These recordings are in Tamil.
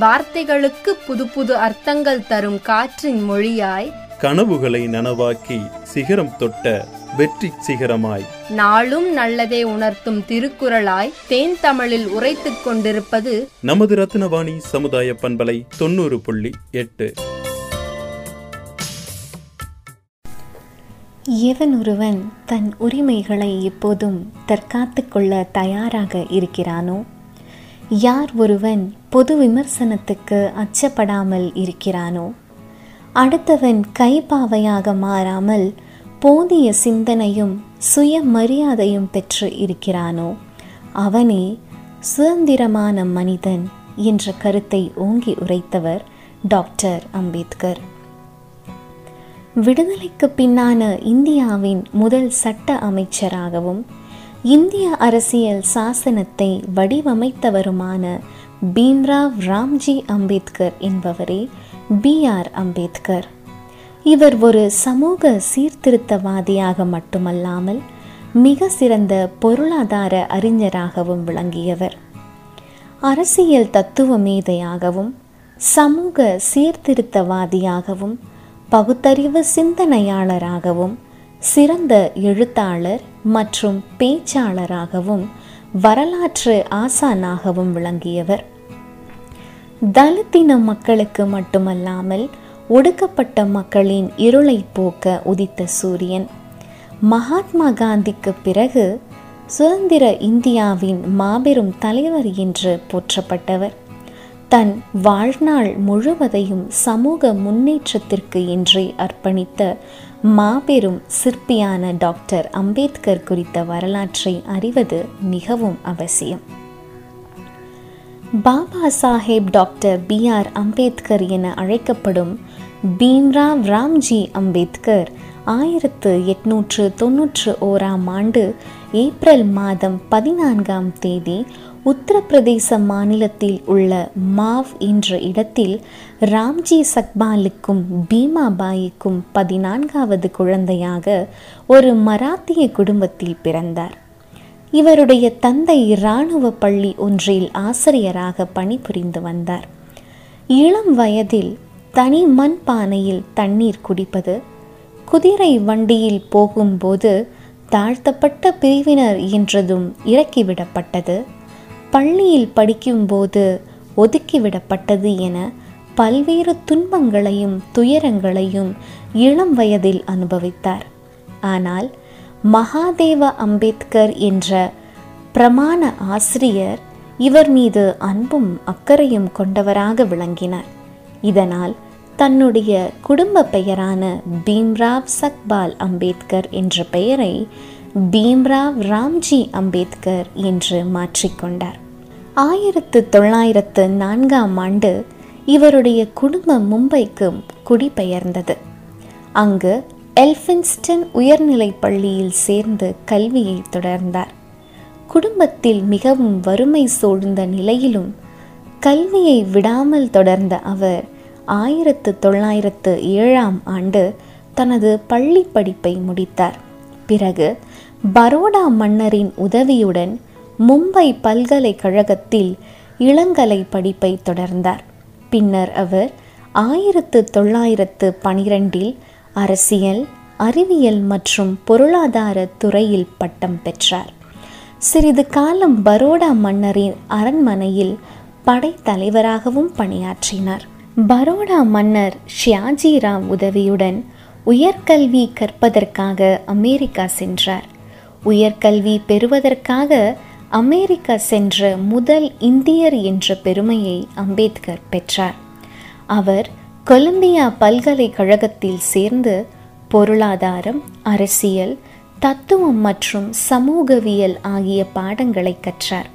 வார்த்தைகளுக்கு புது புது அர்த்தங்கள் தரும் காற்றின் மொழியாய் கனவுகளை நனவாக்கி சிகரம் தொட்ட வெற்றி சிகரமாய். நாளும் நல்லதே உணர்த்தும் திருக்குறளாய் தேன் தமிழில் உரைத்துக் கொண்டிருப்பது நமது ரத்னவாணி சமுதாய பண்பலை தொண்ணூறு புள்ளி எட்டு. எவன் ஒருவன் தன் உரிமைகளை எப்போதும் தற்காத்து கொள்ள தயாராக இருக்கிறானோ யார் ஒருவன் பொது விமர்சனத்துக்கு அச்சப்படாமல் இருக்கிறானோ? அடுத்தவன் கைப்பாவையாக மாறாமல் போதிய சிந்தனையும் சுய மரியாதையும் பெற்று இருக்கிறானோ? அவனே சுதந்திரமான மனிதன் என்ற கருத்தை ஓங்கி உரைத்தவர் டாக்டர் அம்பேத்கர். விடுதலைக்கு பின்னான இந்தியாவின் முதல் சட்ட அமைச்சராகவும் இந்திய அரசியல் சாசனத்தை வடிவமைத்தவருமான பீம்ராவ் ராம்ஜி அம்பேத்கர் என்பவரே பி ஆர் அம்பேத்கர். இவர் ஒரு சமூக சீர்திருத்தவாதியாக மட்டுமல்லாமல் மிக சிறந்த பொருளாதார அறிஞராகவும் விளங்கியவர். அரசியல் தத்துவ மேதையாகவும் சமூக சீர்திருத்தவாதியாகவும் பகுத்தறிவு சிந்தனையாளராகவும் சிறந்த எழுத்தாளர் மற்றும் பேச்சாளராகவும் வரலாற்று ஆசானாகவும் விளங்கியவர். தலித்தின மக்களுக்கு மட்டுமல்லாமல் ஒடுக்கப்பட்ட மக்களின் இருளை போக்க உதித்த சூரியன். மகாத்மா காந்திக்கு பிறகு சுதந்திர இந்தியாவின் மாபெரும் தலைவர் என்று போற்றப்பட்டவர். தன் வாழ்நாள் முழுவதையும் சமூக முன்னேற்றத்திற்கு என்றே அர்ப்பணித்த மாபெரும் சிற்பியான டாக்டர் அம்பேத்கர் குறித்த வரலாற்றை அறிவது மிகவும் அவசியம். Baba Saheb doctor B R Ambedkar என அழைக்கப்படும் பீம்ராவ் ராம்ஜி அம்பேத்கர் ஆயிரத்து எட்நூற்று தொன்னூற்று ஓராம் ஆண்டு ஏப்ரல் மாதம் பதினான்காம் தேதி உத்தரப்பிரதேச மாநிலத்தில் உள்ள மாவ் என்ற இடத்தில் ராம்ஜி சக்பாலுக்கும் பீமாபாய்க்கும் பதினான்காவது குழந்தையாக ஒரு மராத்திய குடும்பத்தில் பிறந்தார். இவருடைய தந்தை இராணுவ பள்ளி ஒன்றில் ஆசிரியராக பணிபுரிந்து வந்தார். இளம் வயதில் தனி மண் பானையில் தண்ணீர் குடிப்பது குதிரை வண்டியில் போகும்போது தாழ்த்தப்பட்ட பிரிவினர் என்றதும் இறக்கிவிடப்பட்டது. பள்ளியில் படிக்கும்போது ஒதுக்கிவிடப்பட்டது என பல்வேறு துன்பங்களையும் துயரங்களையும் இளம் வயதில் அனுபவித்தார். ஆனால் மகாதேவ அம்பேத்கர் என்ற பிரமாண ஆசிரியர் இவர் மீது அன்பும் அக்கறையும் கொண்டவராக விளங்கினார். இதனால் தன்னுடைய குடும்ப பெயரான பீம்ராவ் சக்பால் அம்பேத்கர் என்ற பெயரை பீம்ராவ் ராம்ஜி அம்பேத்கர் என்று மாற்றிக்கொண்டார் ஆயிரத்து தொள்ளாயிரத்து நான்காம் ஆண்டு இவருடைய குடும்பம் மும்பைக்கு குடிபெயர்ந்தது. அங்கு எல்ஃபின்ஸ்டன் உயர்நிலைப் பள்ளியில் சேர்ந்து கல்வியை தொடர்ந்தார். குடும்பத்தில் மிகவும் வறுமை சூழ்ந்த நிலையிலும் கல்வியை விடாமல் தொடர்ந்த அவர் ஆயிரத்து தொள்ளாயிரத்து ஏழாம் ஆண்டு தனது பள்ளி படிப்பை முடித்தார். பிறகு பரோடா மன்னரின் உதவியுடன் மும்பை பல்கலைக்கழகத்தில் இளங்கலை படிப்பை தொடர்ந்தார். பின்னர் அவர் ஆயிரத்து தொள்ளாயிரத்து பனிரெண்டில் அரசியல் அறிவியல் மற்றும் பொருளாதார துறையில் பட்டம் பெற்றார். சிறிது காலம் பரோடா மன்னரின் அரண்மனையில் படைத்தலைவராகவும் பணியாற்றினார். பரோடா மன்னர் ஷியாஜிராம் உதவியுடன் உயர்கல்வி கற்பதற்காக அமெரிக்கா சென்றார். உயர்கல்வி பெறுவதற்காக அமெரிக்கா சென்ற முதல் இந்தியர் என்ற பெருமையை அம்பேத்கர் பெற்றார். அவர் கொலம்பியா பல்கலைக்கழகத்தில் சேர்ந்து பொருளாதாரம் அரசியல் தத்துவம் மற்றும் சமூகவியல் ஆகிய பாடங்களை கற்றார்.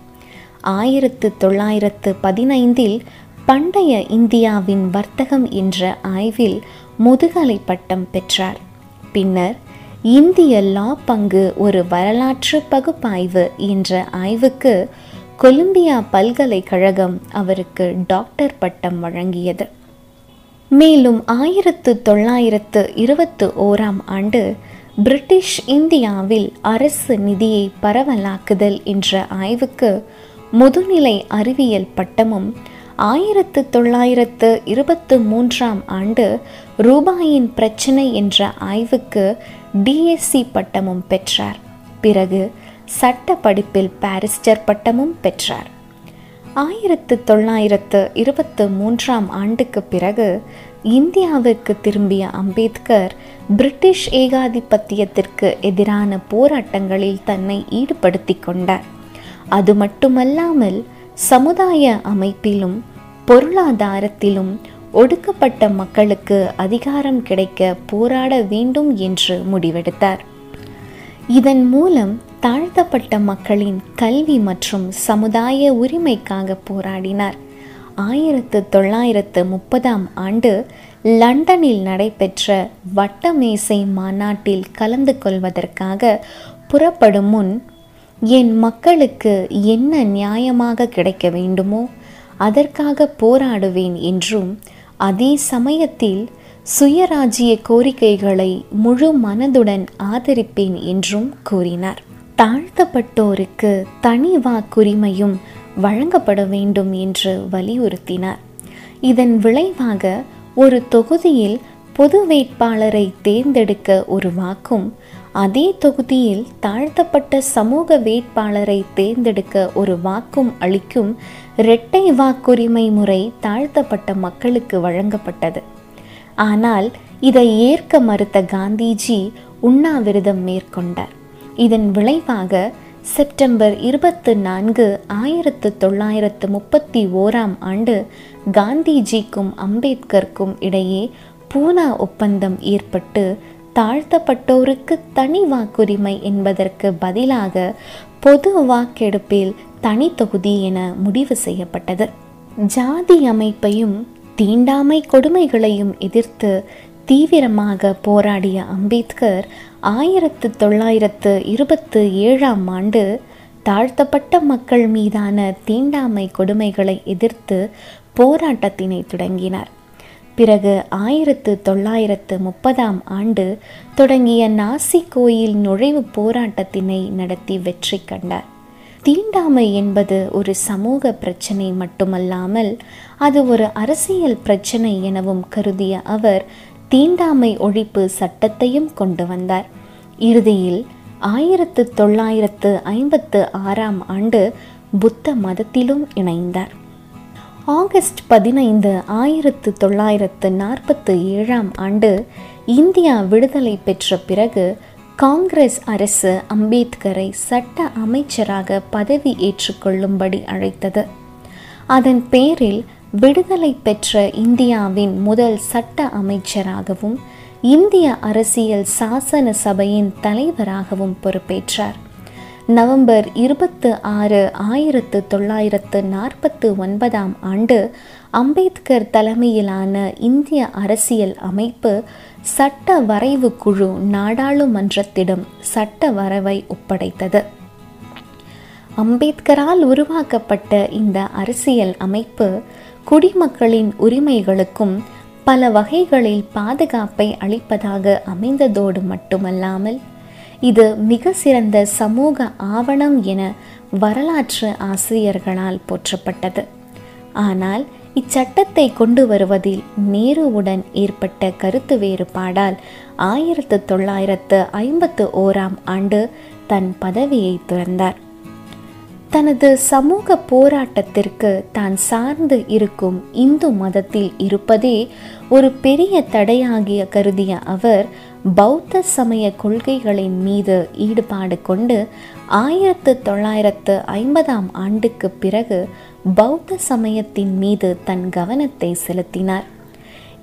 ஆயிரத்து தொள்ளாயிரத்து பதினைந்தில் பண்டைய இந்தியாவின் வர்த்தகம் என்ற ஆய்வில் முதுகலை பட்டம் பெற்றார். பின்னர் இந்திய லா பங்கு ஒரு வரலாற்று பகுப்பாய்வு என்ற ஆய்வுக்கு கொலம்பியா பல்கலைக்கழகம் அவருக்கு டாக்டர் பட்டம் வழங்கியது. மேலும் ஆயிரத்து தொள்ளாயிரத்து இருபத்து ஓராம் ஆண்டு பிரிட்டிஷ் இந்தியாவில் அரசு நிதியை பரவலாக்குதல் என்ற ஆய்வுக்கு முதுநிலை அறிவியல் பட்டமும் ஆயிரத்து தொள்ளாயிரத்து இருபத்து மூன்றாம் ஆண்டு ரூபாயின் பிரச்சனை என்ற ஆய்வுக்கு டிஎஸ்சி பட்டமும் பெற்றார். பிறகு சட்ட படிப்பில் பாரிஸ்டர் பட்டமும் பெற்றார். ஆயிரத்து தொள்ளாயிரத்து இருபத்து மூன்றாம் ஆண்டுக்கு பிறகு இந்தியாவிற்கு திரும்பிய அம்பேத்கர் பிரிட்டிஷ் ஏகாதிபத்தியத்திற்கு எதிரான போராட்டங்களில் தன்னை ஈடுபடுத்தி கொண்டார். அது மட்டுமல்லாமல் சமுதாய அமைப்பிலும் பொருளாதாரத்திலும் ஒடுக்கப்பட்ட மக்களுக்கு அதிகாரம் கிடைக்க போராட வேண்டும் என்று முடிவெடுத்தார். இதன் மூலம் தாழ்த்தப்பட்ட மக்களின் கல்வி மற்றும் சமுதாய உரிமைக்காக போராடினார். ஆயிரத்து தொள்ளாயிரத்து முப்பதாம் ஆண்டு லண்டனில் நடைபெற்ற வட்டமேசை மாநாட்டில் கலந்து கொள்வதற்காக புறப்படும் முன் என் மக்களுக்கு என்ன நியாயமாக கிடைக்க வேண்டுமோ அதற்காக போராடுவேன் என்றும் அதே சமயத்தில் சுயராஜ்ய கோரிக்கைகளை முழு மனதுடன் ஆதரிப்பேன் என்றும் கூறினார். தாழ்த்தப்பட்டோருக்கு தனி வாக்குரிமையும் வழங்கப்பட வேண்டும் என்று வலியுறுத்தினார். இதன் விளைவாக ஒரு தொகுதியில் பொது வேட்பாளரை தேர்ந்தெடுக்க ஒரு வாக்கும் அதே தொகுதியில் தாழ்த்தப்பட்ட சமூக வேட்பாளரை தேர்ந்தெடுக்க ஒரு வாக்கும் அளிக்கும் இரட்டை வாக்குரிமை முறை தாழ்த்தப்பட்ட மக்களுக்கு வழங்கப்பட்டது. ஆனால் இதை ஏற்க மறுத்த காந்திஜி உண்ணாவிரதம் மேற்கொண்டார். இதன் விளைவாக செப்டம்பர் இருபத்து நான்கு ஆயிரத்து தொள்ளாயிரத்து முப்பத்தி ஓராம் ஆண்டு காந்திஜிக்கும் அம்பேத்கருக்கும் இடையே பூனா ஒப்பந்தம் ஏற்பட்டு தாழ்த்தப்பட்டோருக்கு தனி வாக்குரிமை என்பதற்கு பதிலாக பொது வாக்கெடுப்பில் தனி தொகுதி என முடிவு செய்யப்பட்டது. ஜாதி அமைப்பையும் தீண்டாமை கொடுமைகளையும் எதிர்த்து தீவிரமாக போராடிய அம்பேத்கர் ஆயிரத்து தொள்ளாயிரத்து இருபத்து ஏழாம் ஆண்டு தாழ்த்தப்பட்ட மக்கள் மீதான தீண்டாமை கொடுமைகளை எதிர்த்து போராட்டத்தினை தொடங்கினார். பிறகு ஆயிரத்து தொள்ளாயிரத்து முப்பதாம் ஆண்டு தொடங்கிய நாசி கோயில் நுழைவு போராட்டத்தினை நடத்தி வெற்றி கண்டார். தீண்டாமை என்பது ஒரு சமூக பிரச்சனை மட்டுமல்லாமல் அது ஒரு அரசியல் பிரச்சனை எனவும் கருதிய அவர் தீண்டாமை ஒழிப்பு சட்டத்தையும் கொண்டு வந்தார். இறுதியில் ஆயிரத்து தொள்ளாயிரத்து ஐம்பத்து ஆறாம் ஆண்டு புத்த மதத்திலும் இணைந்தார். ஆகஸ்ட் பதினைந்து ஆயிரத்து தொள்ளாயிரத்து நாற்பத்து ஏழாம் ஆண்டு இந்தியா விடுதலை பெற்ற பிறகு காங்கிரஸ் அரசு அம்பேத்கரை சட்ட அமைச்சராக பதவி ஏற்றுக்கொள்ளும்படி அழைத்தது. அதன் பேரில் விடுதலை பெற்ற இந்தியாவின் முதல் சட்ட அமைச்சராகவும் இந்திய அரசியல் சாசன சபையின் தலைவராகவும் பொறுப்பேற்றார். நவம்பர் இருபத்து ஆறு ஆயிரத்து தொள்ளாயிரத்து நாற்பத்து ஒன்பதாம் ஆண்டு அம்பேத்கர் தலைமையிலான இந்திய அரசியல் அமைப்பு சட்ட வரைவு குழு நாடாளுமன்றத்திடம் சட்ட வரைவை ஒப்படைத்தது. அம்பேத்கரால் உருவாக்கப்பட்ட இந்த அரசியல் அமைப்பு குடிமக்களின் உரிமைகளுக்கும் பல வகைகளில் பாதுகாப்பை அளிப்பதாக அமைந்ததோடு மட்டுமல்லாமல் இது மிக சிறந்த சமூக ஆவணம் என வரலாற்று ஆசிரியர்களால் போற்றப்பட்டது. ஆனால் இச்சட்டத்தை கொண்டு வருவதில் நேருவுடன் ஏற்பட்ட கருத்து வேறுபாடால் ஆயிரத்து தொள்ளாயிரத்து ஐம்பத்து ஓராம் ஆண்டு தன் பதவியை துறந்தார். தனது சமூக போராட்டத்திற்கு தான் சார்ந்து இருக்கும் இந்து மதத்தில் இருப்பதே ஒரு பெரிய தடையாகிய கருதிய அவர் பௌத்த சமய கொள்கைகளின் மீது ஈடுபாடு கொண்டு ஆயிரத்து தொள்ளாயிரத்து ஐம்பதாம் ஆண்டுக்கு பிறகு பௌத்த சமயத்தின் மீது தன் கவனத்தை செலுத்தினார்.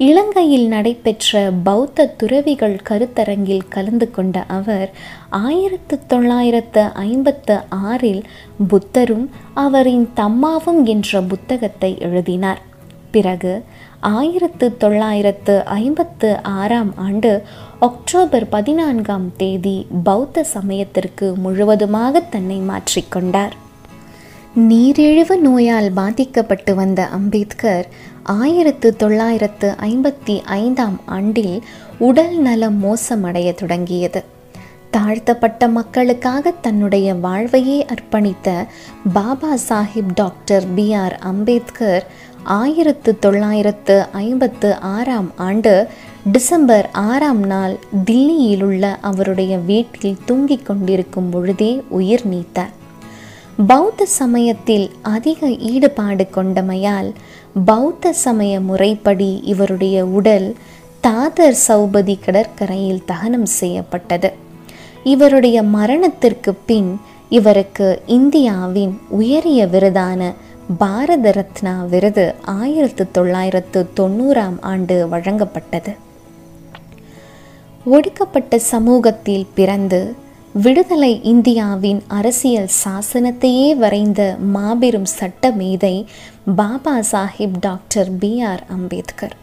இலங்கையில் நடைபெற்ற பௌத்த துறவிகள் கருத்தரங்கில் கலந்து கொண்ட அவர் ஆயிரத்து தொள்ளாயிரத்து ஐம்பத்து ஆறில் புத்தரும் அவரின் தம்மாவும் என்ற புத்தகத்தை எழுதினார். பிறகு ஆயிரத்து தொள்ளாயிரத்து ஐம்பத்து ஆறாம் ஆண்டு அக்டோபர் பதினான்காம் தேதி பௌத்த சமயத்திற்கு முழுவதுமாக தன்னை மாற்றிக்கொண்டார் நீரிழிவு நோயால் பாதிக்கப்பட்டு வந்த அம்பேத்கர் ஆயிரத்து தொள்ளாயிரத்து ஐம்பத்தி ஐந்தாம் ஆண்டில் உடல் நலம் மோசமடைய தொடங்கியது. தாழ்த்தப்பட்ட மக்களுக்காக தன்னுடைய வாழ்வையே அர்ப்பணித்த Baba Sahib doctor B R Ambedkar ஆயிரத்து தொள்ளாயிரத்து ஐம்பத்து ஆறாம் ஆண்டு டிசம்பர் ஆறாம் நாள் தில்லியிலுள்ள அவருடைய வீட்டில் தூங்கிக் கொண்டிருக்கும் பொழுதே உயிர் நீத்தார். பௌத்த சமயத்தில் அதிக ஈடுபாடு கொண்டமையால் பௌத்த சமய முறைப்படி இவருடைய உடல் தாதர் சௌபதி கடற்கரையில் தகனம் செய்யப்பட்டது. இவருடைய மரணத்திற்கு பின் இவருக்கு இந்தியாவின் உயரிய விருதான பாரத ரத்னா விருது ஆயிரத்து தொள்ளாயிரத்து தொண்ணூறாம் ஆண்டு வழங்கப்பட்டது. ஒடுக்கப்பட்ட சமூகத்தில் பிறந்து விடுதலை இந்தியாவின் அரசியல் சாசனத்தையே வரைந்த மாபெரும் சட்ட மேதை Baba Sahib doctor B R Ambedkar.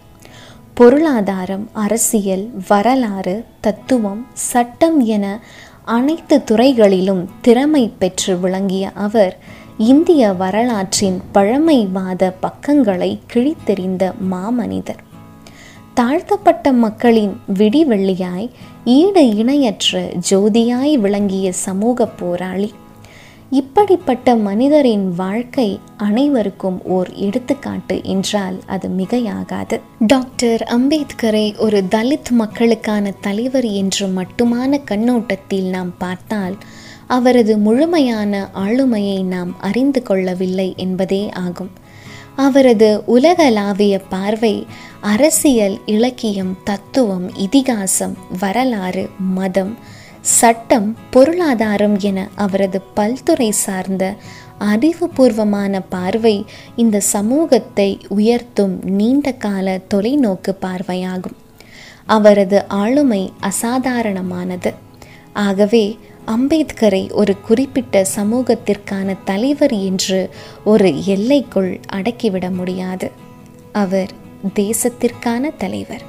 பொருளாதாரம் அரசியல் வரலாறு தத்துவம் சட்டம் என அனைத்து துறைகளிலும் திறமை பெற்று விளங்கிய அவர் இந்திய வரலாற்றின் பழமைவாத பக்கங்களை கிழித்தெறிந்த மாமனிதர். தாழ்த்தப்பட்ட மக்களின் விடிவெள்ளியாய் ஈடு இணையற்ற ஜோதியாய் விளங்கிய சமூக போராளி. இப்படிப்பட்ட மனிதரின் வாழ்க்கை அனைவருக்கும் ஓர் எடுத்துக்காட்டு என்றால் அது மிகையாகாது. டாக்டர் அம்பேத்கரை ஒரு தலித் மக்களுக்கான தலைவர் என்று மட்டுமான கண்ணோட்டத்தில் நாம் பார்த்தால் அவரது முழுமையான ஆளுமையை நாம் அறிந்து கொள்ளவில்லை என்பதே ஆகும். அவரது உலகளாவிய பார்வை அரசியல் இலக்கியம் தத்துவம் இதிகாசம் வரலாறு மதம் சட்டம் பொருளாதாரம் என அவரது பல்துறை சார்ந்த அறிவுபூர்வமான பார்வை இந்த சமூகத்தை உயர்த்தும் நீண்ட கால தொலைநோக்கு பார்வையாகும். அவரது ஆளுமை அசாதாரணமானது. ஆகவே அம்பேத்கரை ஒரு குறிப்பிட்ட சமூகத்திற்கான தலைவர் என்று ஒரு எல்லைக்குள் அடக்கிவிட முடியாது. அவர் தேசத்திற்கான தலைவர்.